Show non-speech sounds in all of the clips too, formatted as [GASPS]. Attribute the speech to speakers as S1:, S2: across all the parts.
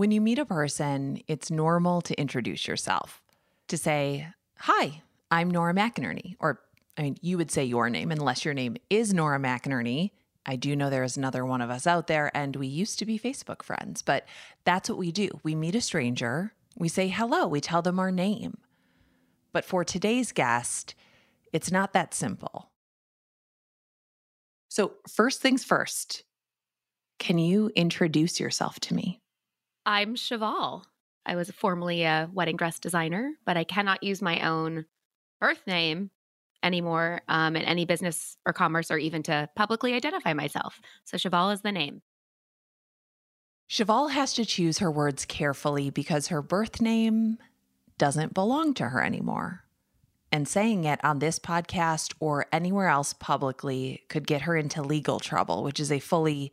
S1: When you meet a person, it's normal to introduce yourself, to say, Hi, I'm Nora McInerney. Or, I mean, you would say your name unless your name is Nora McInerney. I do know there is another one of us out there, and we used to be Facebook friends, but that's what we do. We meet a stranger, we say hello, we tell them our name. But for today's guest, it's not that simple. So, first things first, can you introduce yourself to me?
S2: I'm Cheval. I was formerly a wedding dress designer, but I cannot use my own birth name anymore um, in any business or commerce or even to publicly identify myself. So Cheval is the name.
S1: Cheval has to choose her words carefully because her birth name doesn't belong to her anymore. And saying it on this podcast or anywhere else publicly could get her into legal trouble, which is a fully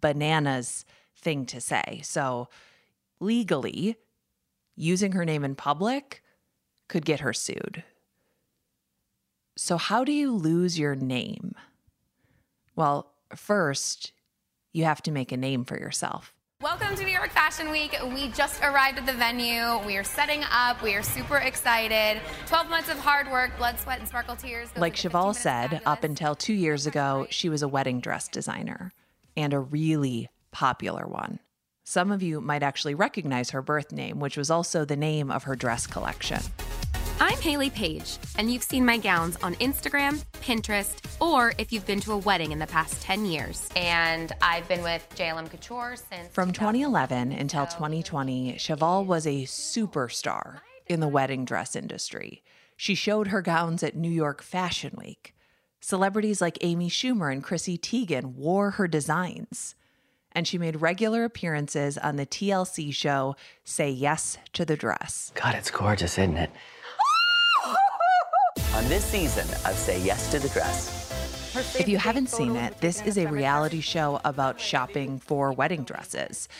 S1: bananas thing to say. So, legally, using her name in public could get her sued. So, how do you lose your name? Well, first, you have to make a name for yourself.
S3: Welcome to New York Fashion Week. We just arrived at the venue. We are setting up. We are super excited. 12 months of hard work, blood, sweat, and sparkle tears.
S1: Like Cheval said, up until two years ago, she was a wedding dress designer and a really popular one. Some of you might actually recognize her birth name, which was also the name of her dress collection.
S2: I'm Hayley Paige, and you've seen my gowns on Instagram, Pinterest, or if you've been to a wedding in the past 10 years.
S3: And I've been with JLM Couture since.
S1: From 2011 until 2020, Cheval was a superstar in the wedding dress industry. She showed her gowns at New York Fashion Week. Celebrities like Amy Schumer and Chrissy Teigen wore her designs. And she made regular appearances on the TLC show Say Yes to the Dress.
S4: God, it's gorgeous, isn't it? [LAUGHS] On this season of Say Yes to the Dress.
S1: If you haven't seen it, this is a reality show about shopping for wedding dresses.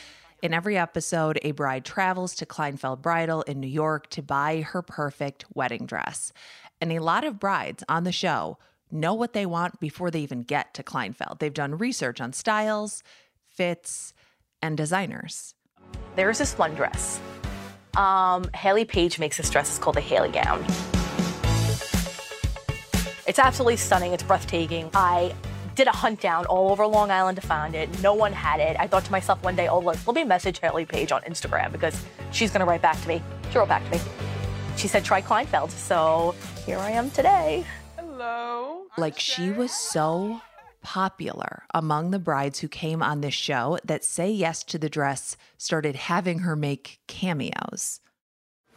S1: In every episode, a bride travels to Kleinfeld Bridal in New York to buy her perfect wedding dress. And a lot of brides on the show know what they want before they even get to Kleinfeld. They've done research on styles, fits, and designers.
S5: There's this one dress. Um, Hayley Paige makes this dress. It's called the Hayley gown. It's absolutely stunning. It's breathtaking. I did a hunt down all over Long Island to find it. No one had it. I thought to myself one day, oh, look, let me message Hayley Paige on Instagram because she's going to write back to me. She wrote back to me. She said, try Kleinfeld. So here I am today.
S3: Hello.
S1: Like she was so popular among the brides who came on this show that Say Yes to the Dress started having her make cameos.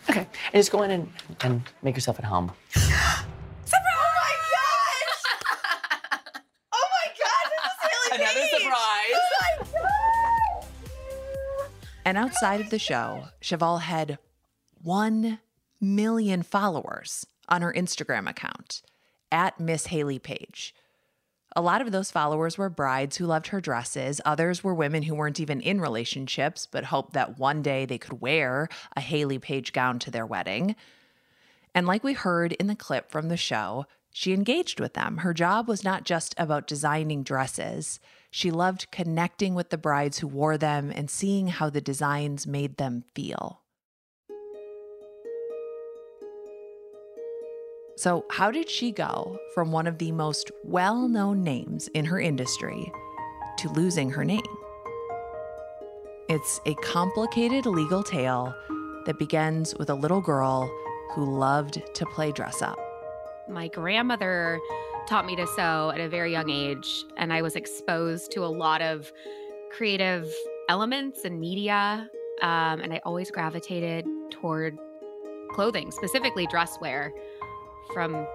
S4: Okay. And just go in and, and make yourself at home. [GASPS]
S5: Oh my gosh! [LAUGHS] oh my god, this is really
S4: Another surprise. Oh my god!
S1: And outside of the show, Cheval had 1 million followers on her Instagram account at Miss Hayley Paige. A lot of those followers were brides who loved her dresses. Others were women who weren't even in relationships but hoped that one day they could wear a Hayley Paige gown to their wedding. And like we heard in the clip from the show, she engaged with them. Her job was not just about designing dresses. She loved connecting with the brides who wore them and seeing how the designs made them feel. So, how did she go from one of the most well known names in her industry to losing her name? It's a complicated legal tale that begins with a little girl who loved to play dress up.
S2: My grandmother taught me to sew at a very young age, and I was exposed to a lot of creative elements and media. Um, and I always gravitated toward clothing, specifically dress wear, from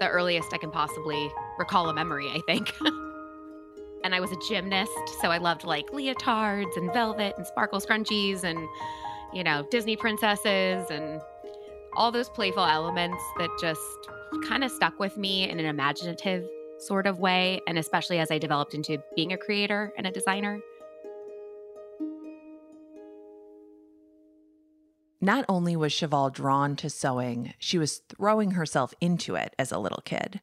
S2: the earliest I can possibly recall a memory, I think. [LAUGHS] and I was a gymnast, so I loved like leotards and velvet and sparkle scrunchies and, you know, Disney princesses and all those playful elements that just kind of stuck with me in an imaginative sort of way. And especially as I developed into being a creator and a designer.
S1: Not only was Cheval drawn to sewing, she was throwing herself into it as a little kid.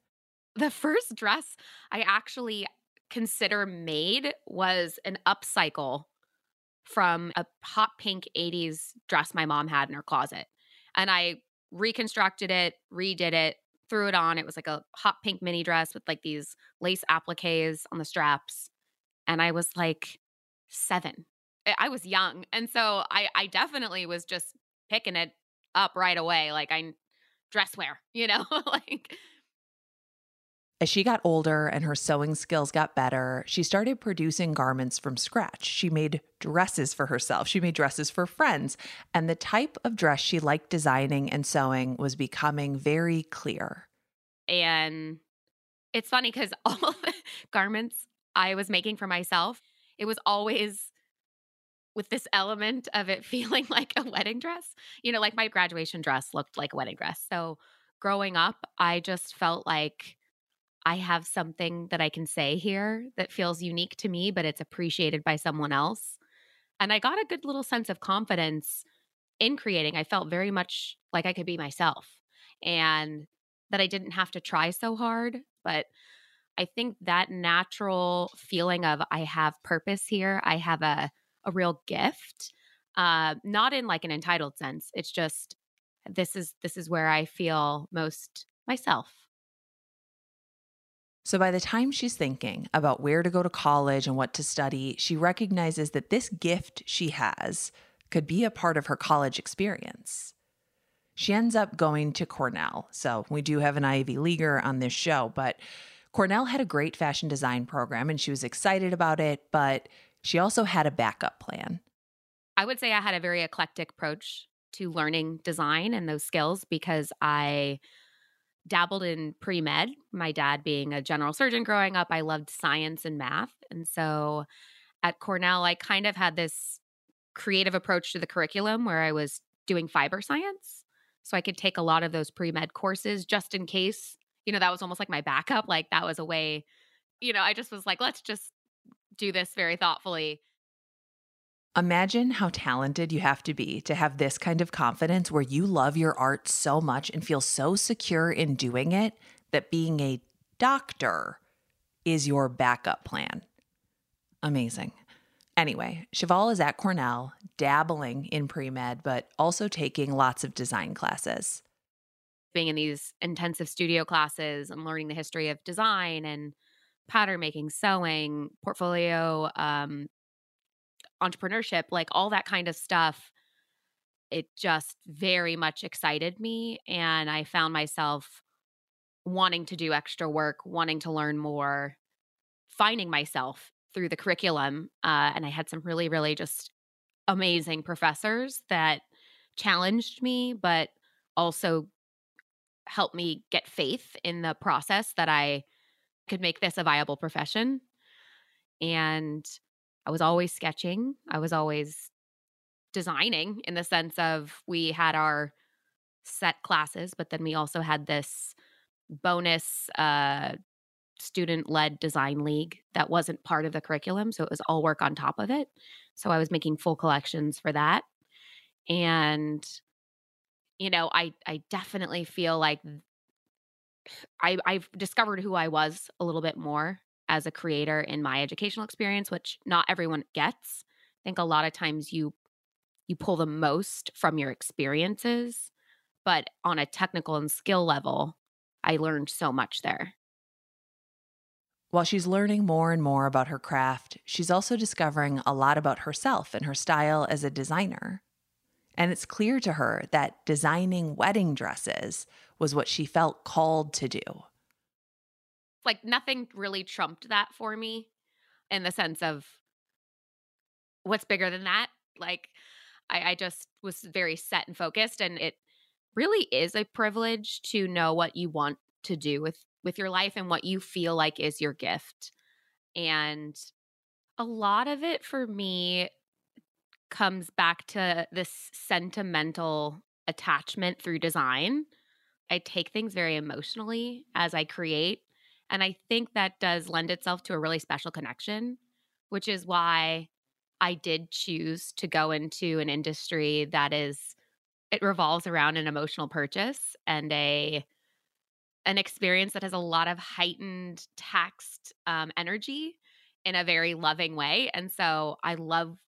S2: The first dress I actually consider made was an upcycle from a hot pink 80s dress my mom had in her closet. And I reconstructed it, redid it, threw it on. It was like a hot pink mini dress with like these lace appliques on the straps. And I was like seven. I was young. And so I, I definitely was just picking it up right away. Like I dress wear, [LAUGHS] you know, like
S1: as she got older and her sewing skills got better, she started producing garments from scratch. She made dresses for herself, she made dresses for friends, and the type of dress she liked designing and sewing was becoming very clear.
S2: And it's funny because [LAUGHS] all the garments I was making for myself, it was always with this element of it [LAUGHS] feeling like a wedding dress. You know, like my graduation dress looked like a wedding dress. So growing up, I just felt like I have something that I can say here that feels unique to me, but it's appreciated by someone else. And I got a good little sense of confidence in creating. I felt very much like I could be myself and that I didn't have to try so hard. But I think that natural feeling of I have purpose here, I have a, a real gift, uh, not in like an entitled sense. It's just this is this is where I feel most myself.
S1: So by the time she's thinking about where to go to college and what to study, she recognizes that this gift she has could be a part of her college experience. She ends up going to Cornell. So we do have an Ivy Leaguer on this show, but Cornell had a great fashion design program and she was excited about it, but she also had a backup plan.
S2: I would say I had a very eclectic approach to learning design and those skills because I dabbled in pre med. My dad being a general surgeon growing up, I loved science and math. And so at Cornell, I kind of had this creative approach to the curriculum where I was doing fiber science. So I could take a lot of those pre med courses just in case, you know, that was almost like my backup. Like that was a way, you know, I just was like, let's just do this very thoughtfully.
S1: Imagine how talented you have to be to have this kind of confidence where you love your art so much and feel so secure in doing it that being a doctor is your backup plan. Amazing. Anyway, Cheval is at Cornell, dabbling in pre med, but also taking lots of design classes.
S2: Being in these intensive studio classes and learning the history of design and pattern making, sewing, portfolio um, entrepreneurship, like all that kind of stuff, it just very much excited me. And I found myself wanting to do extra work, wanting to learn more, finding myself through the curriculum. Uh, and I had some really, really just amazing professors that challenged me, but also helped me get faith in the process that I could make this a viable profession. And I was always sketching. I was always designing in the sense of we had our set classes, but then we also had this bonus uh, student led design league that wasn't part of the curriculum. So it was all work on top of it. So I was making full collections for that. And, you know, I, I definitely feel like I, I've discovered who I was a little bit more as a creator in my educational experience, which not everyone gets. I think a lot of times you you pull the most from your experiences, but on a technical and skill level, I learned so much there.
S1: While she's learning more and more about her craft, she's also discovering a lot about herself and her style as a designer. And it's clear to her that designing wedding dresses was what she felt called to do.
S2: Like nothing really trumped that for me in the sense of what's bigger than that. Like I, I just was very set and focused and it really is a privilege to know what you want to do with with your life and what you feel like is your gift. And a lot of it for me comes back to this sentimental attachment through design. I take things very emotionally as I create. And I think that does lend itself to a really special connection, which is why I did choose to go into an industry that is, it revolves around an emotional purchase and a, an experience that has a lot of heightened text um, energy in a very loving way. And so I loved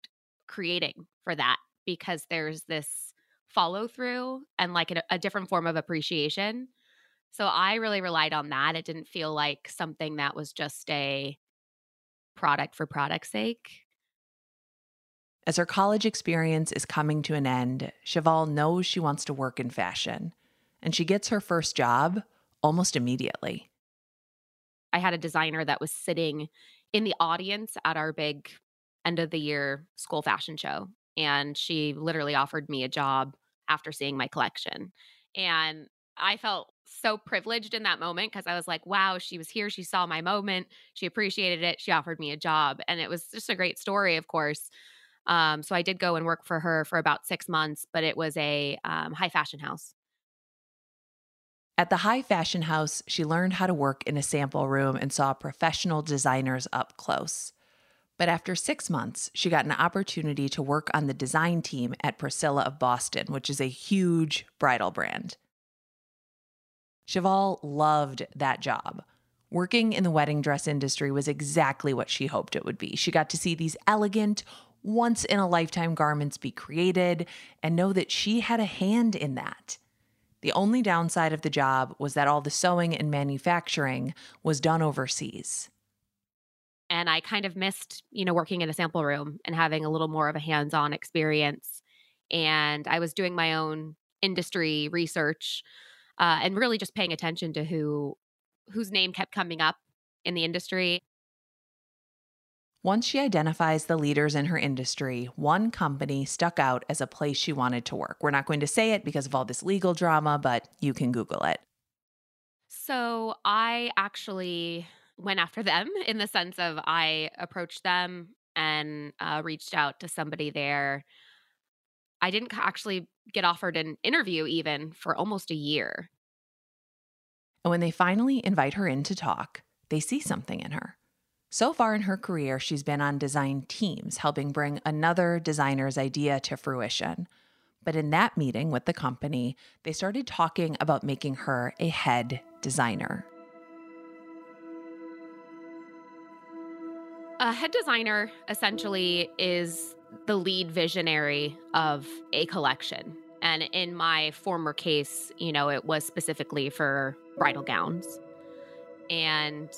S2: creating for that because there's this follow through and like a, a different form of appreciation. So I really relied on that. It didn't feel like something that was just a product for product's sake.
S1: As her college experience is coming to an end, Cheval knows she wants to work in fashion, and she gets her first job almost immediately.
S2: I had a designer that was sitting in the audience at our big end of the year school fashion show. And she literally offered me a job after seeing my collection. And I felt so privileged in that moment because I was like, wow, she was here. She saw my moment. She appreciated it. She offered me a job. And it was just a great story, of course. Um, so I did go and work for her for about six months, but it was a um, high fashion house.
S1: At the high fashion house, she learned how to work in a sample room and saw professional designers up close. But after six months, she got an opportunity to work on the design team at Priscilla of Boston, which is a huge bridal brand. Cheval loved that job. Working in the wedding dress industry was exactly what she hoped it would be. She got to see these elegant, once in a lifetime garments be created and know that she had a hand in that. The only downside of the job was that all the sewing and manufacturing was done overseas
S2: and I kind of missed, you know, working in a sample room and having a little more of a hands-on experience. And I was doing my own industry research uh, and really just paying attention to who whose name kept coming up in the industry.
S1: Once she identifies the leaders in her industry, one company stuck out as a place she wanted to work. We're not going to say it because of all this legal drama, but you can Google it.
S2: So I actually went after them [LAUGHS] in the sense of I approached them and uh, reached out to somebody there. I didn't actually get offered an interview even for almost a year.
S1: And when they finally invite her in to talk, they see something in her. So far in her career, she's been on design teams, helping bring another designer's idea to fruition. But in that meeting with the company, they started talking about making her a head designer.
S2: A head designer essentially is the lead visionary of a collection. And in my former case, you know, it was specifically for bridal gowns. And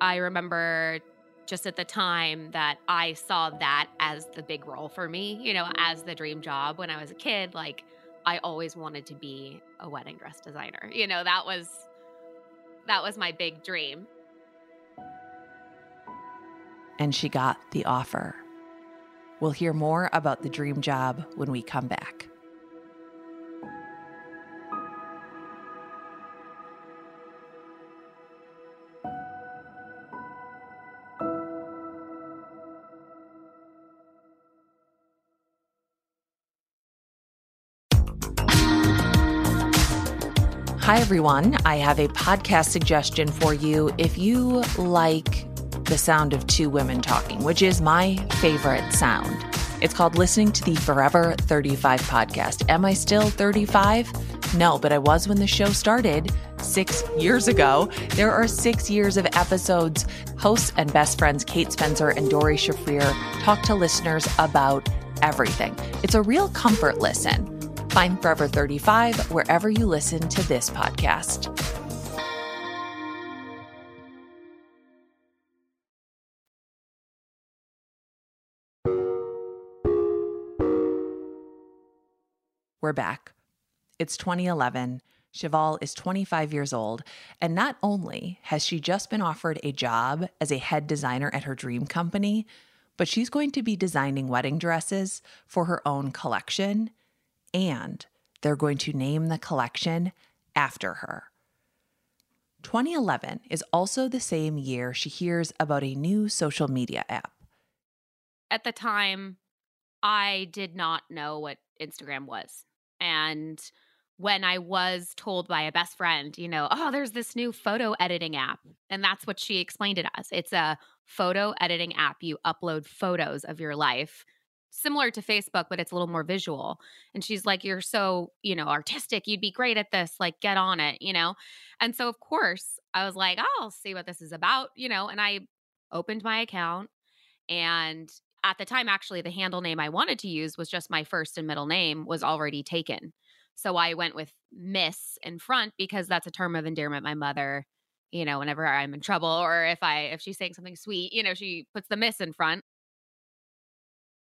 S2: I remember just at the time that I saw that as the big role for me, you know, as the dream job when I was a kid. Like, I always wanted to be a wedding dress designer. You know, that was that was my big dream
S1: and she got the offer. We'll hear more about the dream job when we come back. Hi, everyone. I have a podcast suggestion for you. If you like the sound of two women talking, which is my favorite sound. It's called Listening to the Forever 35 podcast. Am I still 35? No, but I was when the show started six years ago. There are six years of episodes. Hosts and best friends Kate Spencer and Doree Shafrir talk to listeners about everything. It's a real comfort listen. Find Forever 35 wherever you listen to this podcast. We're back. It's 2011. Cheval is 25 years old, and not only has she just been offered a job as a head designer at her dream company, but she's going to be designing wedding dresses for her own collection, and they're going to name the collection after her. 2011 is also the same year she hears about a new social media app.
S2: At the time, I did not know what Instagram was. And when I was told by a best friend, you know, oh, there's this new photo editing app. And that's what she explained it as. It's a photo editing app. You upload photos of your life, similar to Facebook, but it's a little more visual. And she's like, You're so, you know, artistic. You'd be great at this. Like, get on it, you know? And so, of course, I was like, oh, I'll see what this is about, you know? And I opened my account. And at the time, actually, the handle name I wanted to use was just my first and middle name was already taken. So I went with Miss in front because that's a term of endearment my mother, you know, whenever I'm in trouble or if I if she's saying something sweet, you know, she puts the Miss in front.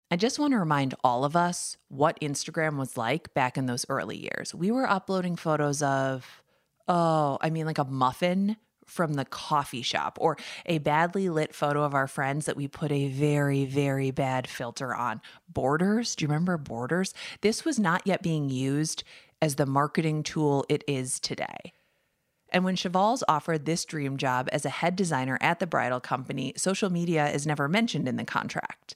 S1: I just want to remind all of us what Instagram was like back in those early years. We were uploading photos of, oh, I mean, like a muffin from the coffee shop or a badly lit photo of our friends that we put a very, very bad filter on. Borders, do you remember Borders? This was not yet being used as the marketing tool it is today. And when Cheval's offered this dream job as a head designer at the bridal company, social media is never mentioned in the contract.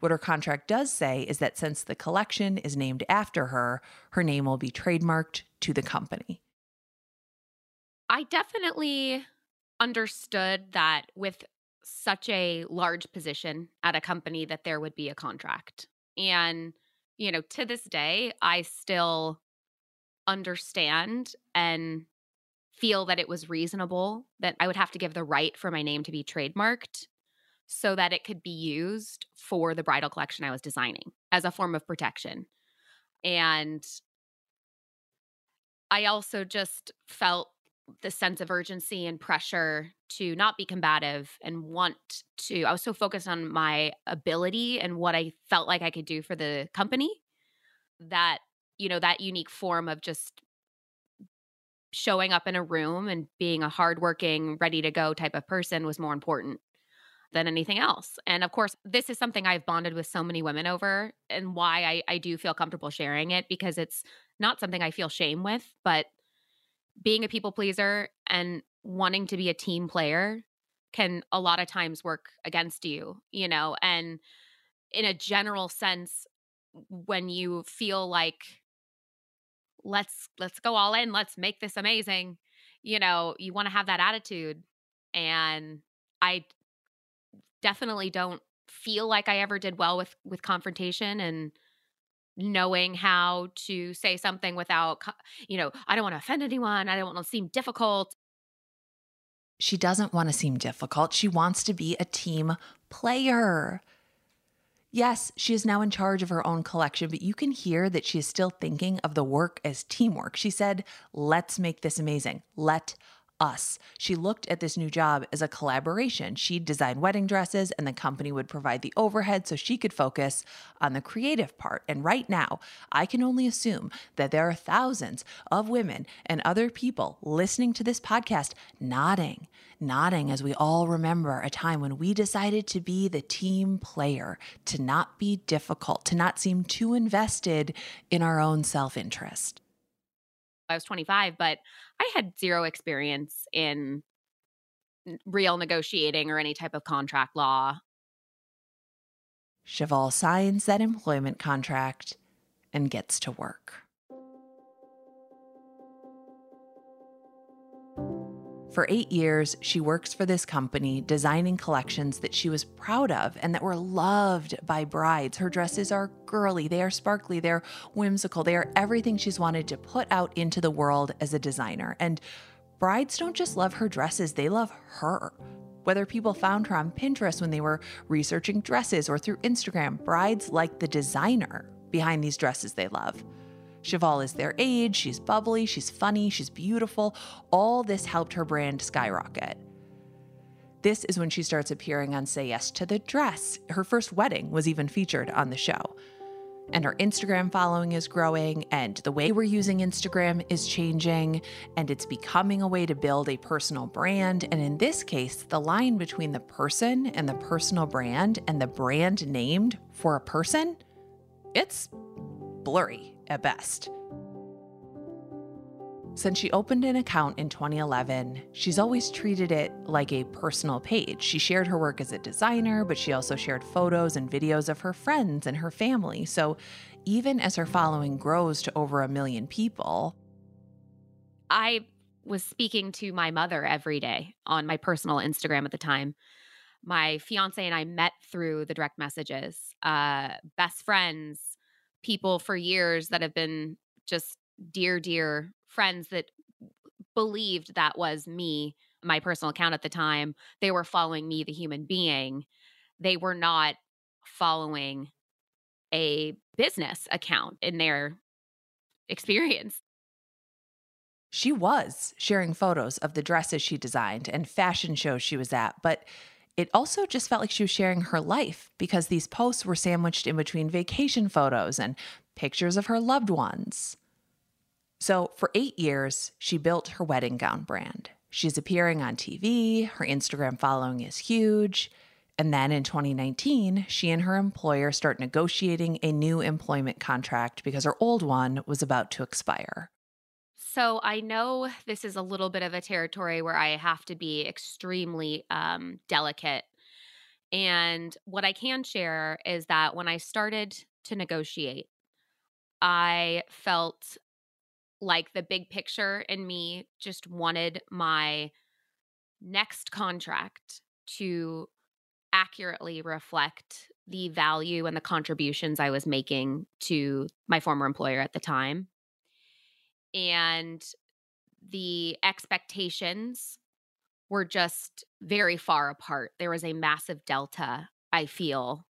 S1: What her contract does say is that since the collection is named after her, her name will be trademarked to the company.
S2: I definitely understood that with such a large position at a company that there would be a contract. And you know, to this day, I still understand and feel that it was reasonable that I would have to give the right for my name to be trademarked so that it could be used for the bridal collection I was designing as a form of protection. And I also just felt the sense of urgency and pressure to not be combative and want to i was so focused on my ability and what i felt like i could do for the company that you know that unique form of just showing up in a room and being a hardworking ready to go type of person was more important than anything else. And of course this is something i've bonded with so many women over and why I, I do feel comfortable sharing it because it's not something i feel shame with but being a people pleaser and wanting to be a team player can a lot of times work against you, you know, and in a general sense when you feel like let's let's go all in, let's make this amazing, you know, you want to have that attitude and I definitely don't feel like I ever did well with with confrontation and knowing how to say something without, you know, I don't want to offend anyone. I don't want to seem difficult.
S1: She doesn't want to seem difficult. She wants to be a team player. Yes, she is now in charge of her own collection, but you can hear that she is still thinking of the work as teamwork. She said, Let's make this amazing. Let us. She looked at this new job as a collaboration. She'd design wedding dresses, and the company would provide the overhead so she could focus on the creative part. And right now, I can only assume that there are thousands of women and other people listening to this podcast nodding, nodding as we all remember a time when we decided to be the team player, to not be difficult, to not seem too invested in our own self interest.
S2: I was 25, but I had zero experience in real negotiating or any type of contract law.
S1: Cheval signs that employment contract and gets to work. For eight years, she works for this company, designing collections that she was proud of and that were loved by brides. Her dresses are girly, they are sparkly, they're whimsical, they are everything she's wanted to put out into the world as a designer. And brides don't just love her dresses, they love her. Whether people found her on Pinterest when they were researching dresses or through Instagram, brides like the designer behind these dresses they love. Cheval is their age, she's bubbly, she's funny, she's beautiful. All this helped her brand skyrocket. This is when she starts appearing on Say Yes to the Dress. Her first wedding was even featured on the show. and her Instagram following is growing, and the way we're using Instagram is changing, and it's becoming a way to build a personal brand. And in this case, the line between the person and the personal brand and the brand named for a person, it's blurry at best. Since she opened an account in 2011, she's always treated it like a personal page. She shared her work as a designer, but she also shared photos and videos of her friends and her family. So even as her following grows to over a million people,
S2: I was speaking to my mother every day on my personal Instagram at the time. My fiance and I met through the direct messages, uh, best friends, people for years that have been just dear, dear friends that believed that was me, my personal account at the time. They were following me, the human being. They were not following a business account in their experience.
S1: She was sharing photos of the dresses she designed and fashion shows she was at, but it also just felt like she was sharing her life because these posts were sandwiched in between vacation photos and pictures of her loved ones. So, for eight years, she built her wedding gown brand. She's appearing on TV, her Instagram following is huge. And then in 2019, she and her employer start negotiating a new employment contract because her old one was about to expire.
S2: So I know this is a little bit of a territory where I have to be extremely um, delicate. And what I can share is that when I started to negotiate, I felt like the big picture in me just wanted my next contract to accurately reflect the value and the contributions I was making to my former employer at the time. And the expectations were just very far apart. There was a massive delta, I feel,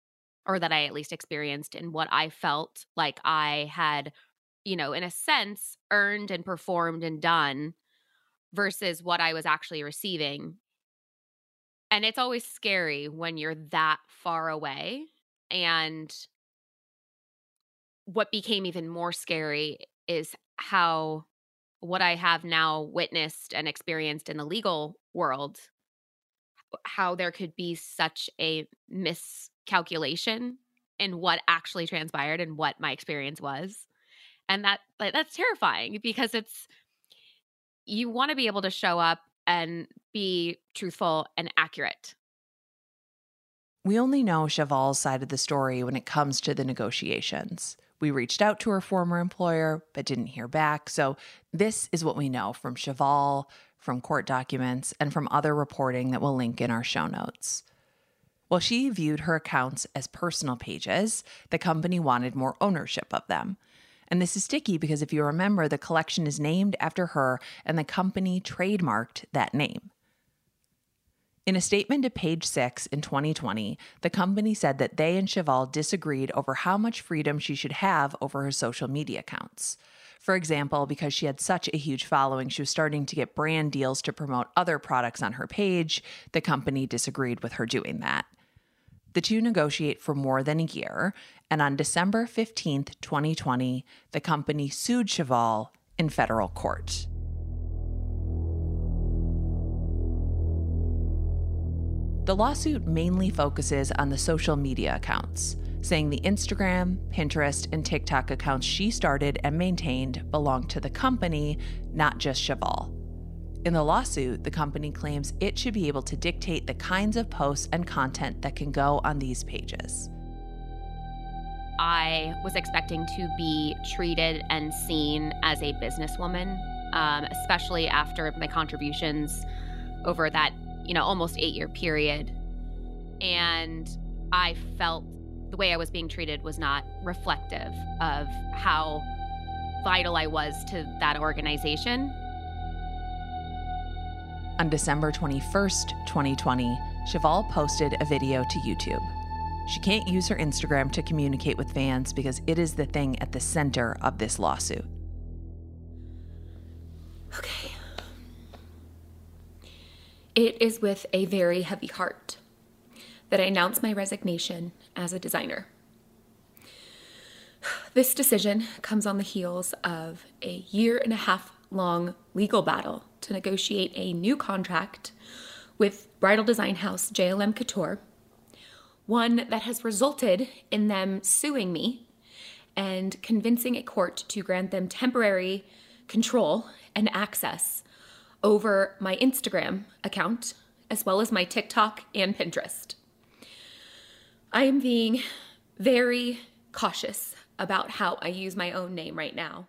S2: or that I at least experienced in what I felt like I had you know, in a sense, earned and performed and done versus what I was actually receiving. And it's always scary when you're that far away. And what became even more scary is how what I have now witnessed and experienced in the legal world, how there could be such a miscalculation in what actually transpired and what my experience was and that that's terrifying because it's you want to be able to show up and be truthful and accurate
S1: we only know Cheval's side of the story when it comes to the negotiations. We reached out to her former employer, but didn't hear back. So, this is what we know from Cheval, from court documents, and from other reporting that we'll link in our show notes. While she viewed her accounts as personal pages, the company wanted more ownership of them. And this is sticky because if you remember, the collection is named after her and the company trademarked that name. In a statement to page six in 2020, the company said that they and Cheval disagreed over how much freedom she should have over her social media accounts. For example, because she had such a huge following, she was starting to get brand deals to promote other products on her page. The company disagreed with her doing that. The two negotiate for more than a year, and on December 15th, 2020, the company sued Cheval in federal court. The lawsuit mainly focuses on the social media accounts, saying the Instagram, Pinterest, and TikTok accounts she started and maintained belong to the company, not just Cheval. In the lawsuit, the company claims it should be able to dictate the kinds of posts and content that can go on these pages.
S2: I was expecting to be treated and seen as a businesswoman, um, especially after my contributions over that, you know, almost eight year period. And I felt the way I was being treated was not reflective of how vital I was to that organization.
S1: On December 21st, 2020, Cheval posted a video to YouTube. She can't use her Instagram to communicate with fans because it is the thing at the center of this lawsuit.
S2: Okay. It is with a very heavy heart that I announce my resignation as a designer. [SIGHS]
S6: This decision comes on the heels of a year and a half long legal battle to negotiate a new contract with bridal design house JLM Couture, one that has resulted in them suing me and convincing a court to grant them temporary control and access over my Instagram account, as well as my TikTok and Pinterest. I am being very cautious about how I use my own name right now.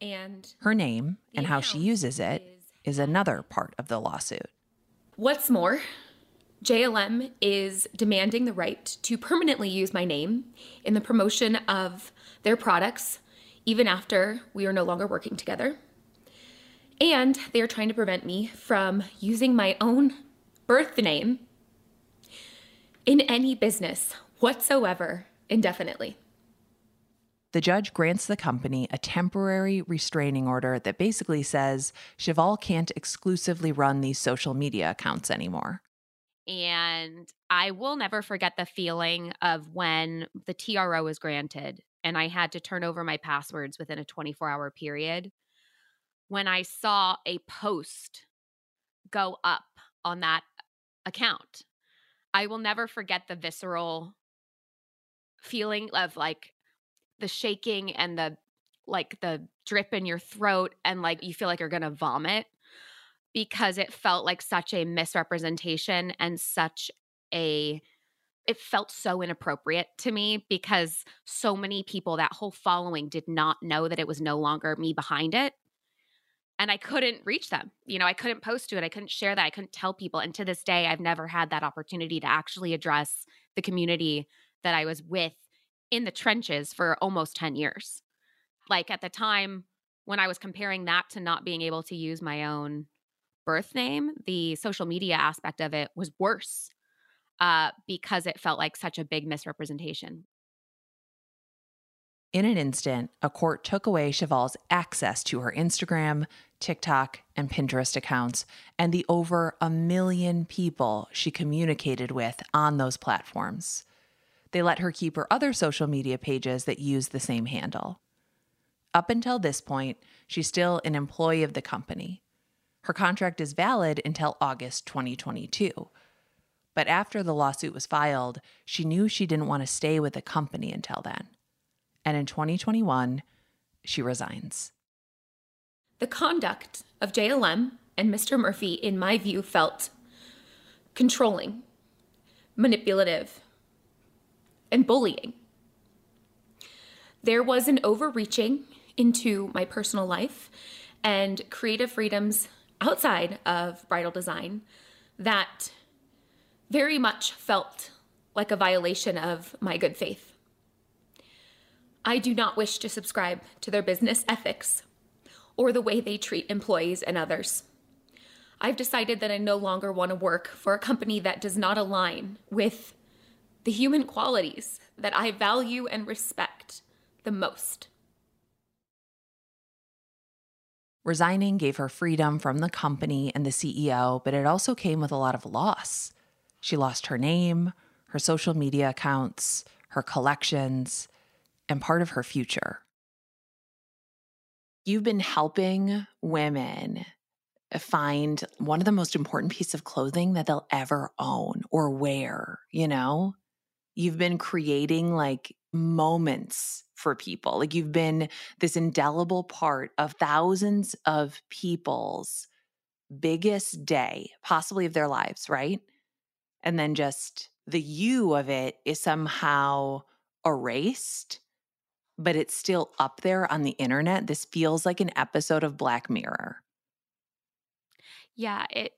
S6: And
S1: her name and how she uses it is another part of the lawsuit.
S6: What's more, JLM is demanding the right to permanently use my name in the promotion of their products, even after we are no longer working together. And they are trying to prevent me from using my own birth name in any business whatsoever indefinitely.
S1: The judge grants the company a temporary restraining order that basically says Cheval can't exclusively run these social media accounts anymore.
S2: And I will never forget the feeling of when the TRO was granted and I had to turn over my passwords within a 24 hour period. When I saw a post go up on that account, I will never forget the visceral feeling of like the shaking and the like the drip in your throat and like you feel like you're going to vomit because it felt like such a misrepresentation and such a it felt so inappropriate to me because so many people that whole following did not know that it was no longer me behind it and I couldn't reach them. You know, I couldn't post to it. I couldn't share that. I couldn't tell people. And to this day, I've never had that opportunity to actually address the community that I was with in the trenches for almost 10 years. Like at the time when I was comparing that to not being able to use my own birth name, the social media aspect of it was worse uh, because it felt like such a big misrepresentation.
S1: In an instant, a court took away Cheval's access to her Instagram, TikTok, and Pinterest accounts and the over a million people she communicated with on those platforms. They let her keep her other social media pages that use the same handle. Up until this point, she's still an employee of the company. Her contract is valid until August 2022. But after the lawsuit was filed, she knew she didn't want to stay with the company until then. And in 2021, she resigns.
S6: The conduct of JLM and Mr. Murphy, in my view, felt controlling, manipulative, and bullying. There was an overreaching into my personal life and creative freedoms outside of bridal design that very much felt like a violation of my good faith. I do not wish to subscribe to their business ethics or the way they treat employees and others. I've decided that I no longer want to work for a company that does not align with the human qualities that I value and respect the most.
S1: Resigning gave her freedom from the company and the CEO, but it also came with a lot of loss. She lost her name, her social media accounts, her collections, and part of her future. You've been helping women find one of the most important pieces of clothing that they'll ever own or wear, you know? You've been creating like moments for people. Like you've been this indelible part of thousands of people's biggest day, possibly of their lives, right? And then just the you of it is somehow erased, but it's still up there on the internet. This feels like an episode of Black Mirror.
S2: Yeah, it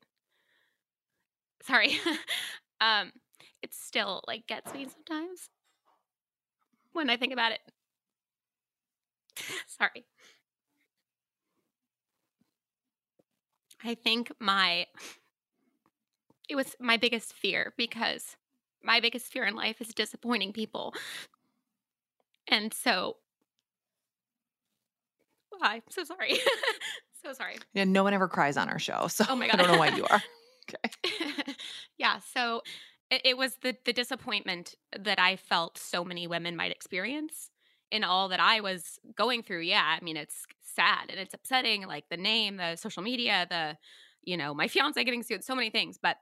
S2: sorry. [LAUGHS] um it still like gets me sometimes when I think about it. [LAUGHS] Sorry. I think my it was my biggest fear because my biggest fear in life is disappointing people. And so I'm so sorry. [LAUGHS] so sorry.
S1: Yeah, no one ever cries on our show. So
S2: oh my [LAUGHS] God.
S1: I don't know why you are. [LAUGHS]
S2: Okay. yeah. So it, it was the the disappointment that I felt so many women might experience in all that I was going through, yeah, I mean, it's sad and it's upsetting, like the name, the social media, the, you know, my fiance getting sued, so many things. But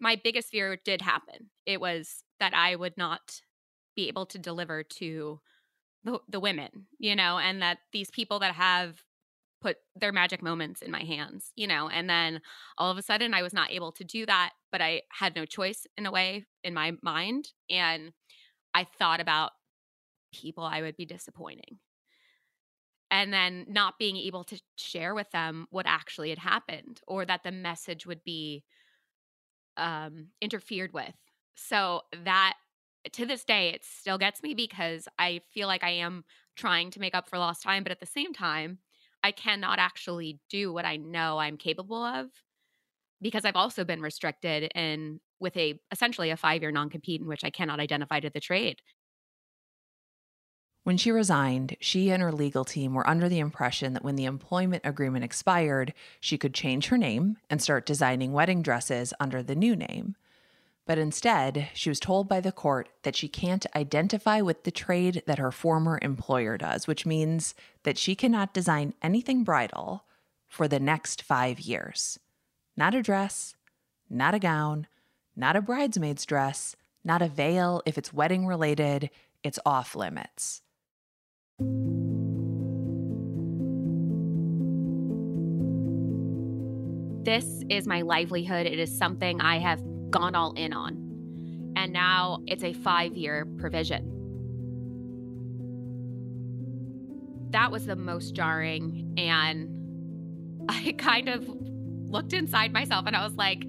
S2: my biggest fear did happen. It was that I would not be able to deliver to the, the women, you know, and that these people that have put their magic moments in my hands, you know, and then all of a sudden I was not able to do that, but I had no choice in a way in my mind. And I thought about people I would be disappointing. And then not being able to share with them what actually had happened or that the message would be um, interfered with. So that to this day, it still gets me because I feel like I am trying to make up for lost time, but at the same time, I cannot actually do what I know I'm capable of because I've also been restricted in with a essentially a five year non compete in which I cannot identify to the trade.
S1: When she resigned, she and her legal team were under the impression that when the employment agreement expired, she could change her name and start designing wedding dresses under the new name. But instead, she was told by the court that she can't identify with the trade that her former employer does, which means that she cannot design anything bridal for the next five years. Not a dress, not a gown, not a bridesmaid's dress, not a veil. If it's wedding related, it's off limits.
S2: This is my livelihood. It is something I have gone all in on. And now it's a five year provision. That was the most jarring. And [LAUGHS] I kind of looked inside myself and I was like,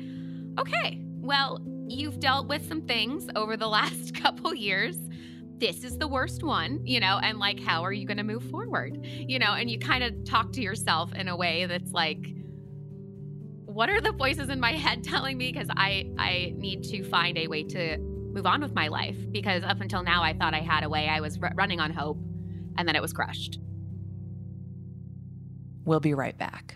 S2: okay, well, you've dealt with some things over the [LAUGHS] last couple years. This is the worst one, you know, and like, how are you going to move forward? You know, and you kind of talk to yourself in a way that's like, what are the voices in my [LAUGHS] head telling me? Because i i need to find a way to move on with my life because up until now i thought i had a way. I was r- running on hope and then it was crushed.
S1: We'll be right back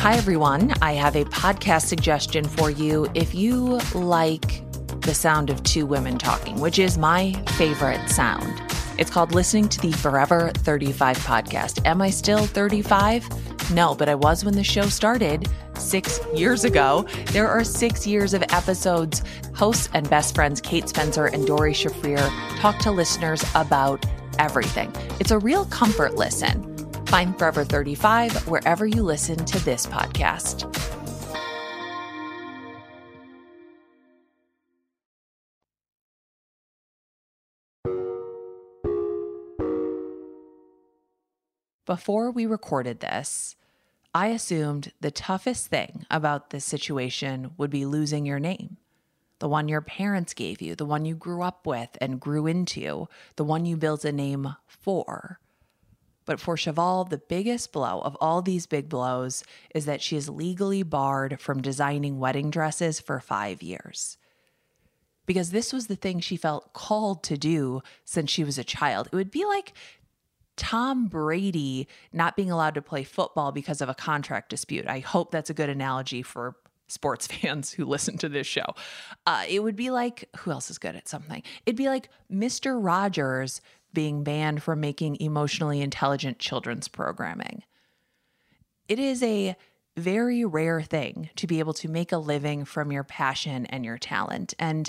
S1: Hi, everyone. I have a podcast suggestion for you. If you like the sound of two women talking, which is my favorite sound, it's called Listening to the Forever 35 podcast. Am I still 35? No, but I was when the show started six years ago. There are six years of episodes. Hosts and best friends Kate Spencer and Doree Shafrir talk to listeners about everything. It's a real comfort listen. Find Forever 35 wherever you listen to this podcast. Before we recorded this, I assumed the toughest thing about this situation would be losing your name. The one your parents gave you, the one you grew up with and grew into, the one you built a name for. But for Cheval, the biggest blow of all these big blows is that she is legally barred from designing wedding dresses for five years. Because this was the thing she felt called to do since she was a child. It would be like Tom Brady not being allowed to play football because of a contract dispute. I hope that's a good analogy for sports [LAUGHS] fans who listen to this show. Uh, it would be like, who else is good at something? It'd be like Mr. Rogers being banned from making emotionally intelligent children's programming. It is a very rare thing to be able to make a living from your passion and your talent. And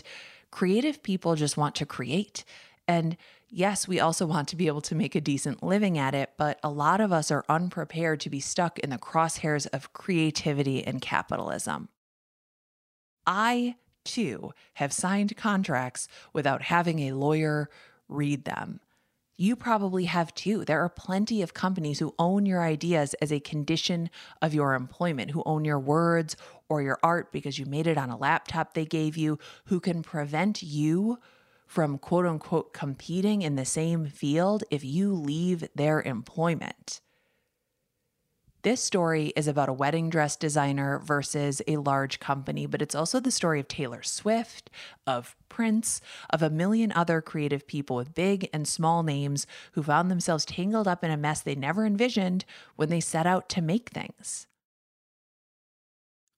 S1: creative people just want to create. And yes, we also want to be able to make a decent living at it, but a lot of us are unprepared to be stuck in the crosshairs of creativity and capitalism. I, too, have signed contracts without having a lawyer read them you probably have too. There are plenty of companies who own your ideas as a condition of your employment, who own your words or your art because you made it on a laptop they gave you, who can prevent you from quote unquote competing in the same field if you leave their employment. This story is about a wedding dress designer versus a large company, but it's also the story of Taylor Swift, of Prince, of a million other creative people with big and small names who found themselves tangled up in a mess they never envisioned when they set out to make things.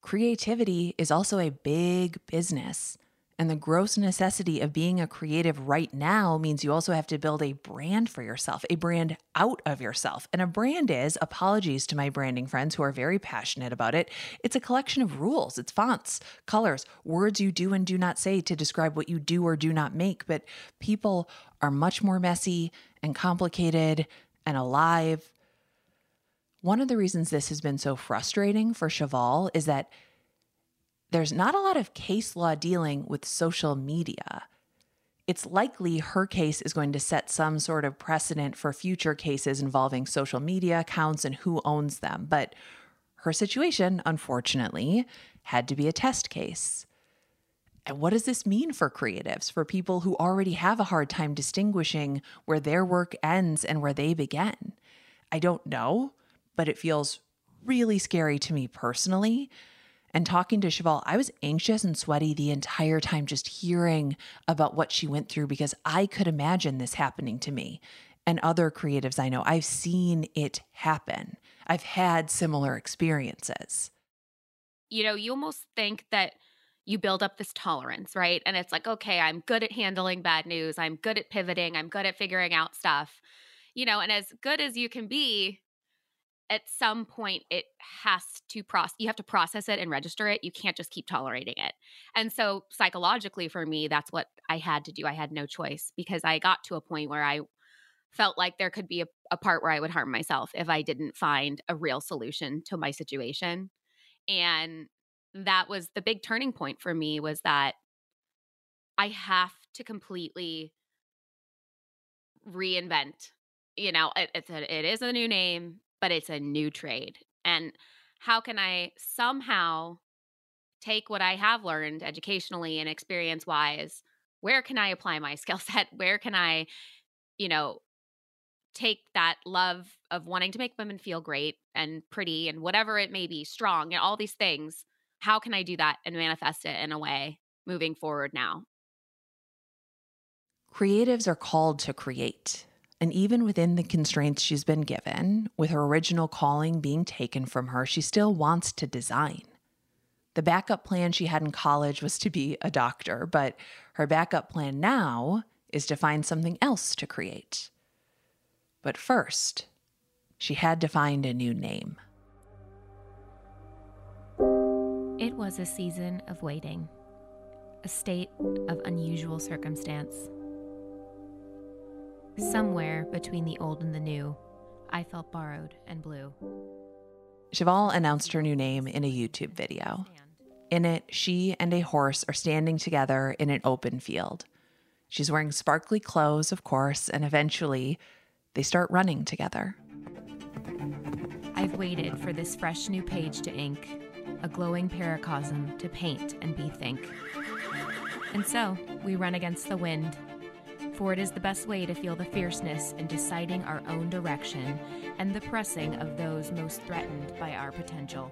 S1: Creativity is also a big business. And the gross necessity of being a creative right now means you also have to build a brand for yourself, a brand out of yourself. And a brand is, apologies to my branding friends who are very passionate about it, it's a collection of rules, it's fonts, colors, words you do and do not say to describe what you do or do not make. But people are much more messy and complicated and alive. One of the reasons this has been so frustrating for Cheval is that there's not a lot of case law dealing with social media. It's likely her case is going to set some sort of precedent for future cases involving social media accounts and who owns them. But her situation, unfortunately, had to be a test case. And what does this mean for creatives, for people who already have a hard time distinguishing where their work ends and where they begin? I don't know, but it feels really scary to me personally and talking to Cheval, I was anxious and sweaty the entire time just hearing about what she went through because I could imagine this happening to me and other creatives I know. I've seen it happen, I've had similar experiences.
S2: You know, you almost think that you build up this tolerance, right? And it's like, okay, I'm good at handling bad news. I'm good at pivoting. I'm good at figuring out stuff. You know, and as good as you can be, at some point it has to process you have to process it and register it you can't just keep tolerating it. And so psychologically for me that's what i had to do i had no choice because i got to a point where i felt like there could be a, a part where i would harm myself if i didn't find a real solution to my situation. And that was the big turning point for me was that i have to completely reinvent you know it, it's a, it is a new name but it's a new trade. And how can I somehow take what I have learned educationally and experience wise? Where can I apply my [LAUGHS] skill set? Where can I, you know, take that love of wanting to make women feel great and pretty and whatever it may be, strong and all these things? How can I do that and manifest it in a way moving forward now?
S1: Creatives are called to create. And even within the constraints she's been given, with her original calling being taken from her, she still wants to design. The backup plan she had in college was to be a doctor, but her backup plan now is to find something else to create. But first, she had to find a new name.
S7: It was a season of waiting, a state of unusual circumstance. Somewhere between the old and the new, I felt borrowed and blue.
S1: Cheval announced her new name in a YouTube video. In it, she and a horse are standing together in an open field. She's wearing sparkly clothes, of course, and eventually they start running together.
S7: I've waited for this fresh new page to ink, a glowing paracosm to paint and be think. And so we run against the wind, for it is the best way to feel the fierceness in deciding our own direction and the pressing of those most threatened by our potential.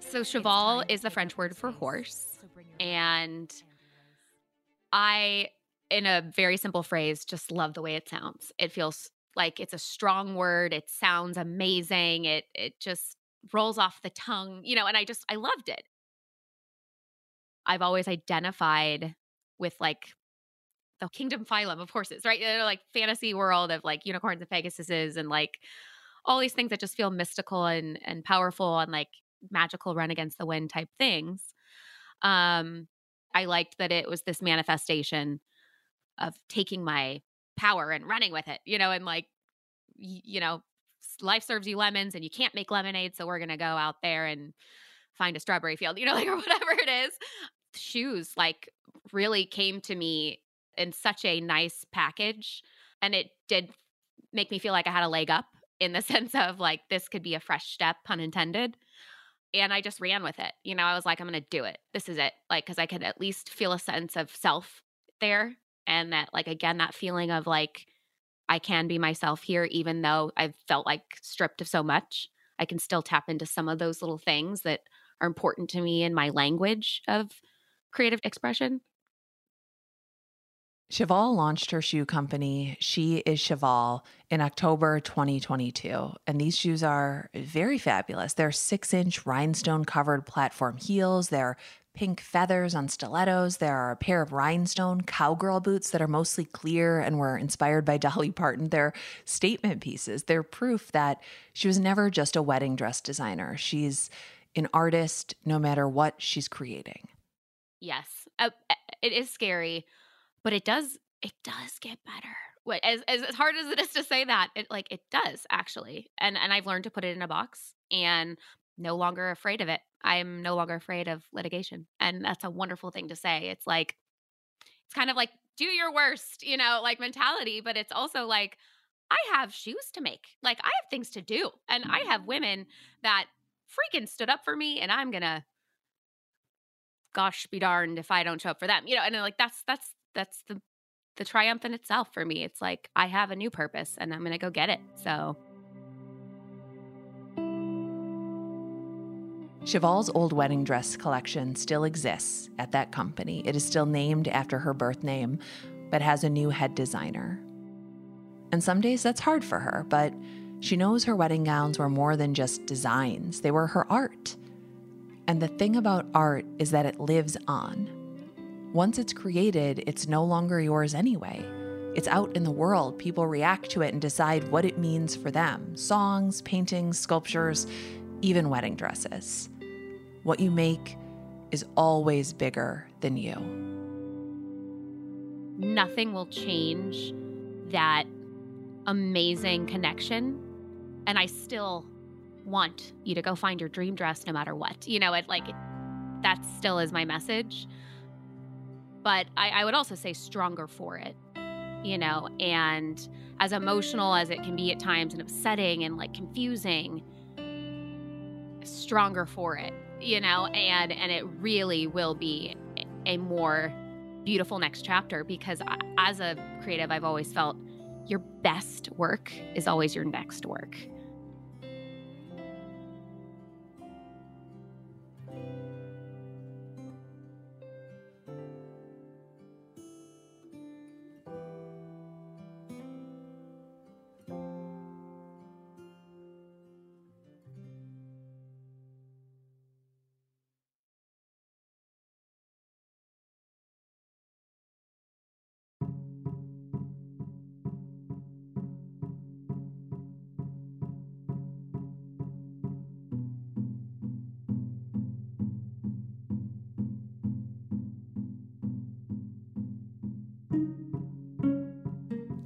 S2: So, cheval is the French word for horse. And I, in a very simple phrase, just love the way it sounds. It feels like it's a strong word. It sounds amazing. It it just rolls off the tongue, you know, and I just I loved it. I've always identified with like the kingdom phylum of horses, right? They're like fantasy world of like unicorns and pegasuses and like all these things that just feel mystical and and powerful and like magical run against the wind type things. Um I liked that it was this manifestation of taking my power and running with it, you know, and like you know, life serves you lemons and you can't make lemonade, so we're to go out there and find a strawberry field, you know, [LAUGHS] like or whatever it is. Shoes like really came to me in such a nice package. And it did make me feel like I had a leg up in the [LAUGHS] sense of like, this could be a fresh step, pun intended. And I just ran with it. You know, I was like, I'm going to do it. This is it. Like, cause I could at least feel a sense of self there. And that, like, again, that feeling of like, I can be myself here, even though I've felt like stripped of so much. I can still tap into some of those little things that are important to me in my language of creative expression.
S1: Cheval launched her shoe company, She is Cheval, in October 2022. And these shoes are very fabulous. They're six inch rhinestone covered platform heels. They're pink feathers on stilettos. There are a pair of rhinestone cowgirl boots that are mostly clear and were inspired by [LAUGHS] Dolly Parton. They're statement pieces. They're proof that she was never just a wedding dress designer. She's an artist no matter what she's creating.
S2: Yes. Uh, it is scary but it does it does get better. What as, as hard as it is to say that, it like it does actually. And and I've learned to put it in a box and no longer afraid of it. I'm no longer afraid of litigation. And that's a wonderful thing to say. It's like it's kind of like do your worst, you know, like mentality, but it's also like I have shoes to make. Like I have things to do. And I have women that freaking stood up for me and I'm to gosh be darned if I don't show up for them. You know, and like that's that's that's the the triumph in itself for me. It's like I have a new purpose and I'm going to go get it. So
S1: Cheval's old wedding dress collection still exists at that company. It is still named after her birth name, but has a new head designer. And some days that's hard for her, but she knows her wedding gowns were more than just designs, they were her art. And the thing about art is that it lives on. Once it's created, it's no longer yours anyway. It's out in the world. People react to it and decide what it means for them songs, paintings, sculptures, even wedding dresses. What you make is always bigger than you.
S2: Nothing will change that amazing connection. And I still want you to go find your dream dress no matter what. You know, it like that still is my message but I, I would also say stronger for it, you know, and as emotional as it can be at times and upsetting and like confusing, stronger for it, you know, and and it really will be a more beautiful next chapter because as a creative, I've always felt your best work is always your next work.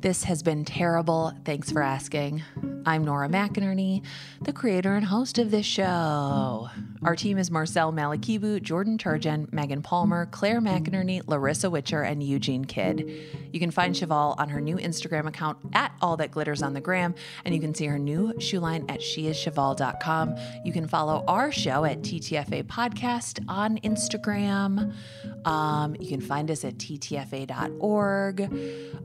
S1: This has been terrible. Thanks for asking. I'm Nora McInerny, the creator and host of this show. Our team is Marcel Malekebu, Jordan Turgeon, Megan Palmer, Claire McInerny, Larissa Witcher, and Eugene Kidd. You can find Cheval on her new Instagram account at All That Glitters on the Gram, and you can see her new shoe line at sheischeval.com. You can follow our show at TTFA Podcast on Instagram. Um, you can find us at ttfa.org.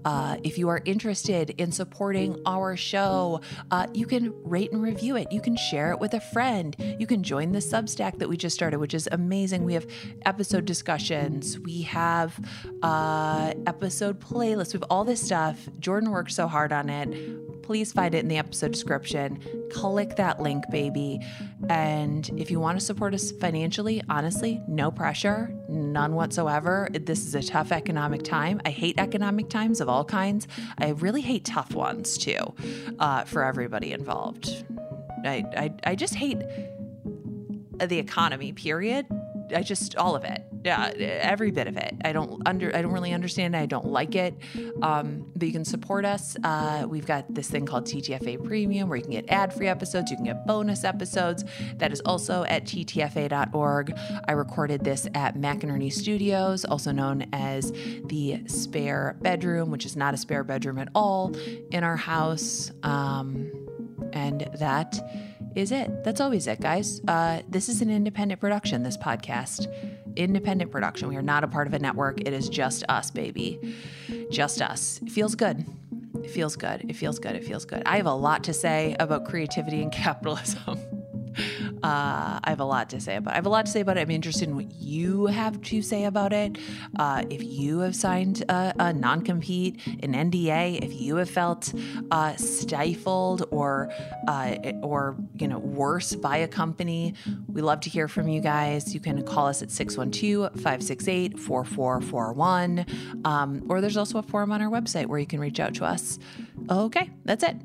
S1: Uh, if you are interested in supporting our show, uh, you can rate and review it. You can share it with a friend. You can join the Substack that we just started, which is amazing. We have episode discussions, we have uh, episode playlists, we have all this stuff. Jordan worked so hard on it. Please find it in the episode description. Click that link, baby. And if you want to support us financially, honestly, no pressure, none whatsoever. This is a tough economic time. I hate economic times of all kinds. I really hate tough ones too, uh, for everybody involved. I, I, I just hate the economy, period. I just all of it. Yeah, every bit of it. I don't under I don't really understand it. I don't like it. Um, but you can support us. Uh, we've got this thing called TTFA Premium where you can get ad-free episodes, you can get bonus episodes. That is also at ttfa.org. I recorded this at McInerny Studios, also known as the spare bedroom, which is not a spare bedroom at all in our house. Um, and that is it. That's always it, guys. Uh, this is an independent production, this podcast. Independent production. We are not a part of a network. It is just us, baby. Just us. It feels good. It feels good. It feels good. It feels good. I have a lot to say about creativity and [LAUGHS] capitalism. Uh, I have a lot to say about. It. I have a lot to say about it. I'm interested in what you have to say about it. Uh, if you have signed a, a non-compete, an NDA, if you have felt uh, stifled or uh, or you know worse by a company, we love to hear from you guys. You can call us at 612-568-4441. Um, or there's also a forum on our website where you can reach out to us. Okay, that's it.